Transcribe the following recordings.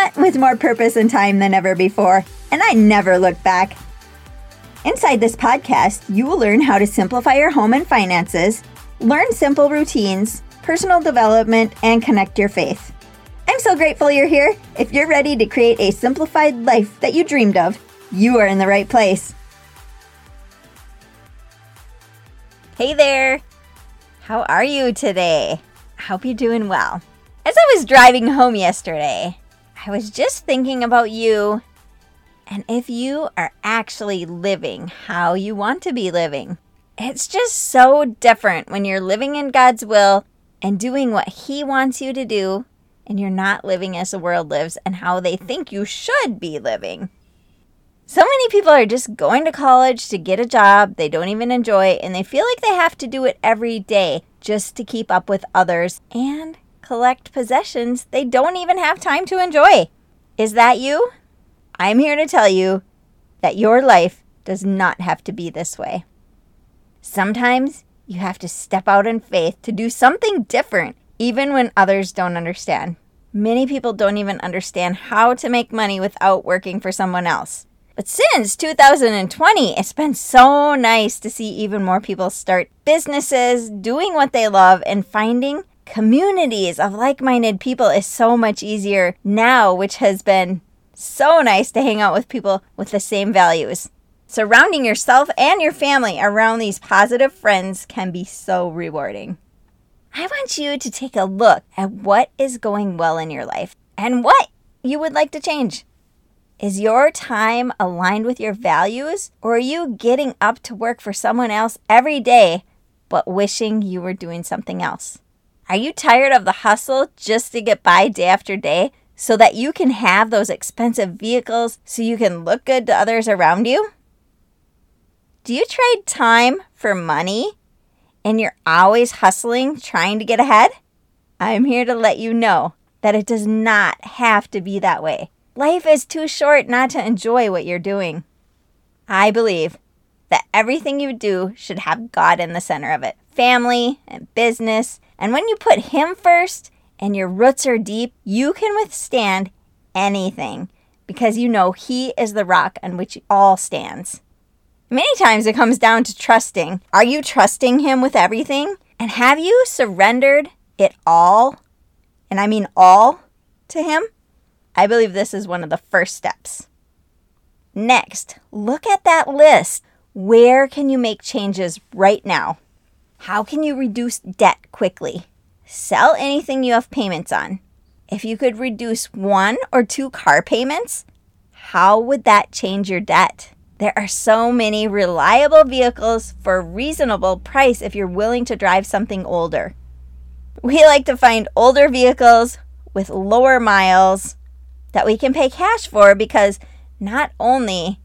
But with more purpose and time than ever before, and I never looked back. Inside this podcast, you will learn how to simplify your home and finances, learn simple routines, personal development, and connect your faith. I'm so grateful you're here. If you're ready to create a simplified life that you dreamed of, you are in the right place. Hey there! How are you today? I hope you're doing well. As I was driving home yesterday, I was just thinking about you and if you are actually living how you want to be living. It's just so different when you're living in God's will and doing what He wants you to do, and you're not living as the world lives and how they think you should be living. So many people are just going to college to get a job they don't even enjoy, and they feel like they have to do it every day just to keep up with others and collect possessions they don't even have time to enjoy. Is that you? I'm here to tell you that your life does not have to be this way. Sometimes you have to step out in faith to do something different, even when others don't understand. Many people don't even understand how to make money without working for someone else. But since 2020, it's been so nice to see even more people start businesses, doing what they love, and finding communities of like minded people is so much easier now, which has been so nice to hang out with people with the same values. Surrounding yourself and your family around these positive friends can be so rewarding. I want you to take a look at what is going well in your life and what you would like to change. Is your time aligned with your values, or are you getting up to work for someone else every day but wishing you were doing something else? Are you tired of the hustle just to get by day after day so that you can have those expensive vehicles so you can look good to others around you? Do you trade time for money and you're always hustling trying to get ahead? I'm here to let you know that it does not have to be that way. Life is too short not to enjoy what you're doing. I believe that everything you do should have God in the center of it family and business. And when you put Him first and your roots are deep, you can withstand anything because you know He is the rock on which all stands. Many times it comes down to trusting. Are you trusting Him with everything? And have you surrendered it all? And I mean all to Him? I believe this is one of the first steps. Next, look at that list. Where can you make changes right now? How can you reduce debt quickly? Sell anything you have payments on. If you could reduce one or two car payments, how would that change your debt? There are so many reliable vehicles for a reasonable price if you're willing to drive something older. We like to find older vehicles with lower miles that we can pay cash for because not only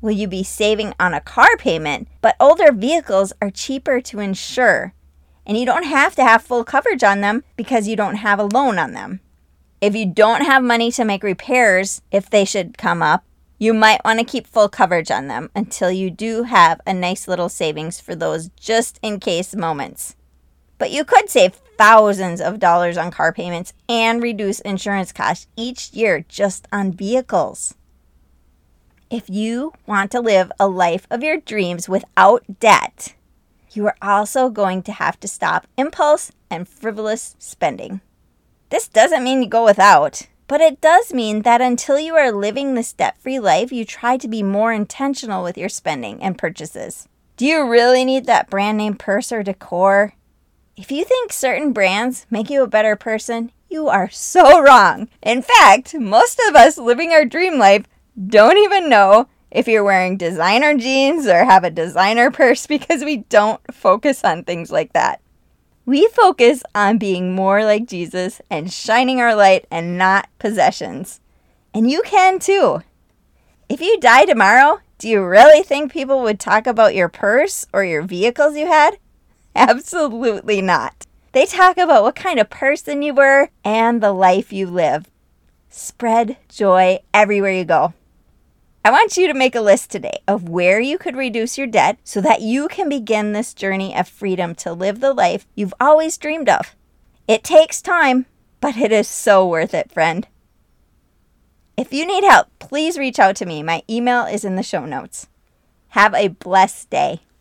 will you be saving on a car payment, but older vehicles are cheaper to insure. And you don't have to have full coverage on them because you don't have a loan on them. If you don't have money to make repairs, if they should come up, you might want to keep full coverage on them until you do have a nice little savings for those just in case moments. But you could save thousands of dollars on car payments and reduce insurance costs each year just on vehicles. If you want to live a life of your dreams without debt, you are also going to have to stop impulse and frivolous spending. This doesn't mean you go without, but it does mean that until you are living this debt free life, you try to be more intentional with your spending and purchases. Do you really need that brand name purse or decor? If you think certain brands make you a better person, you are so wrong. In fact, most of us living our dream life don't even know if you're wearing designer jeans or have a designer purse because we don't focus on things like that. We focus on being more like Jesus and shining our light and not possessions. And you can too. If you die tomorrow, do you really think people would talk about your purse or your vehicles you had? Absolutely not. They talk about what kind of person you were and the life you lived. Spread joy everywhere you go. I want you to make a list today of where you could reduce your debt so that you can begin this journey of freedom to live the life you've always dreamed of. It takes time, but it is so worth it, friend. If you need help, please reach out to me. My email is in the show notes. Have a blessed day.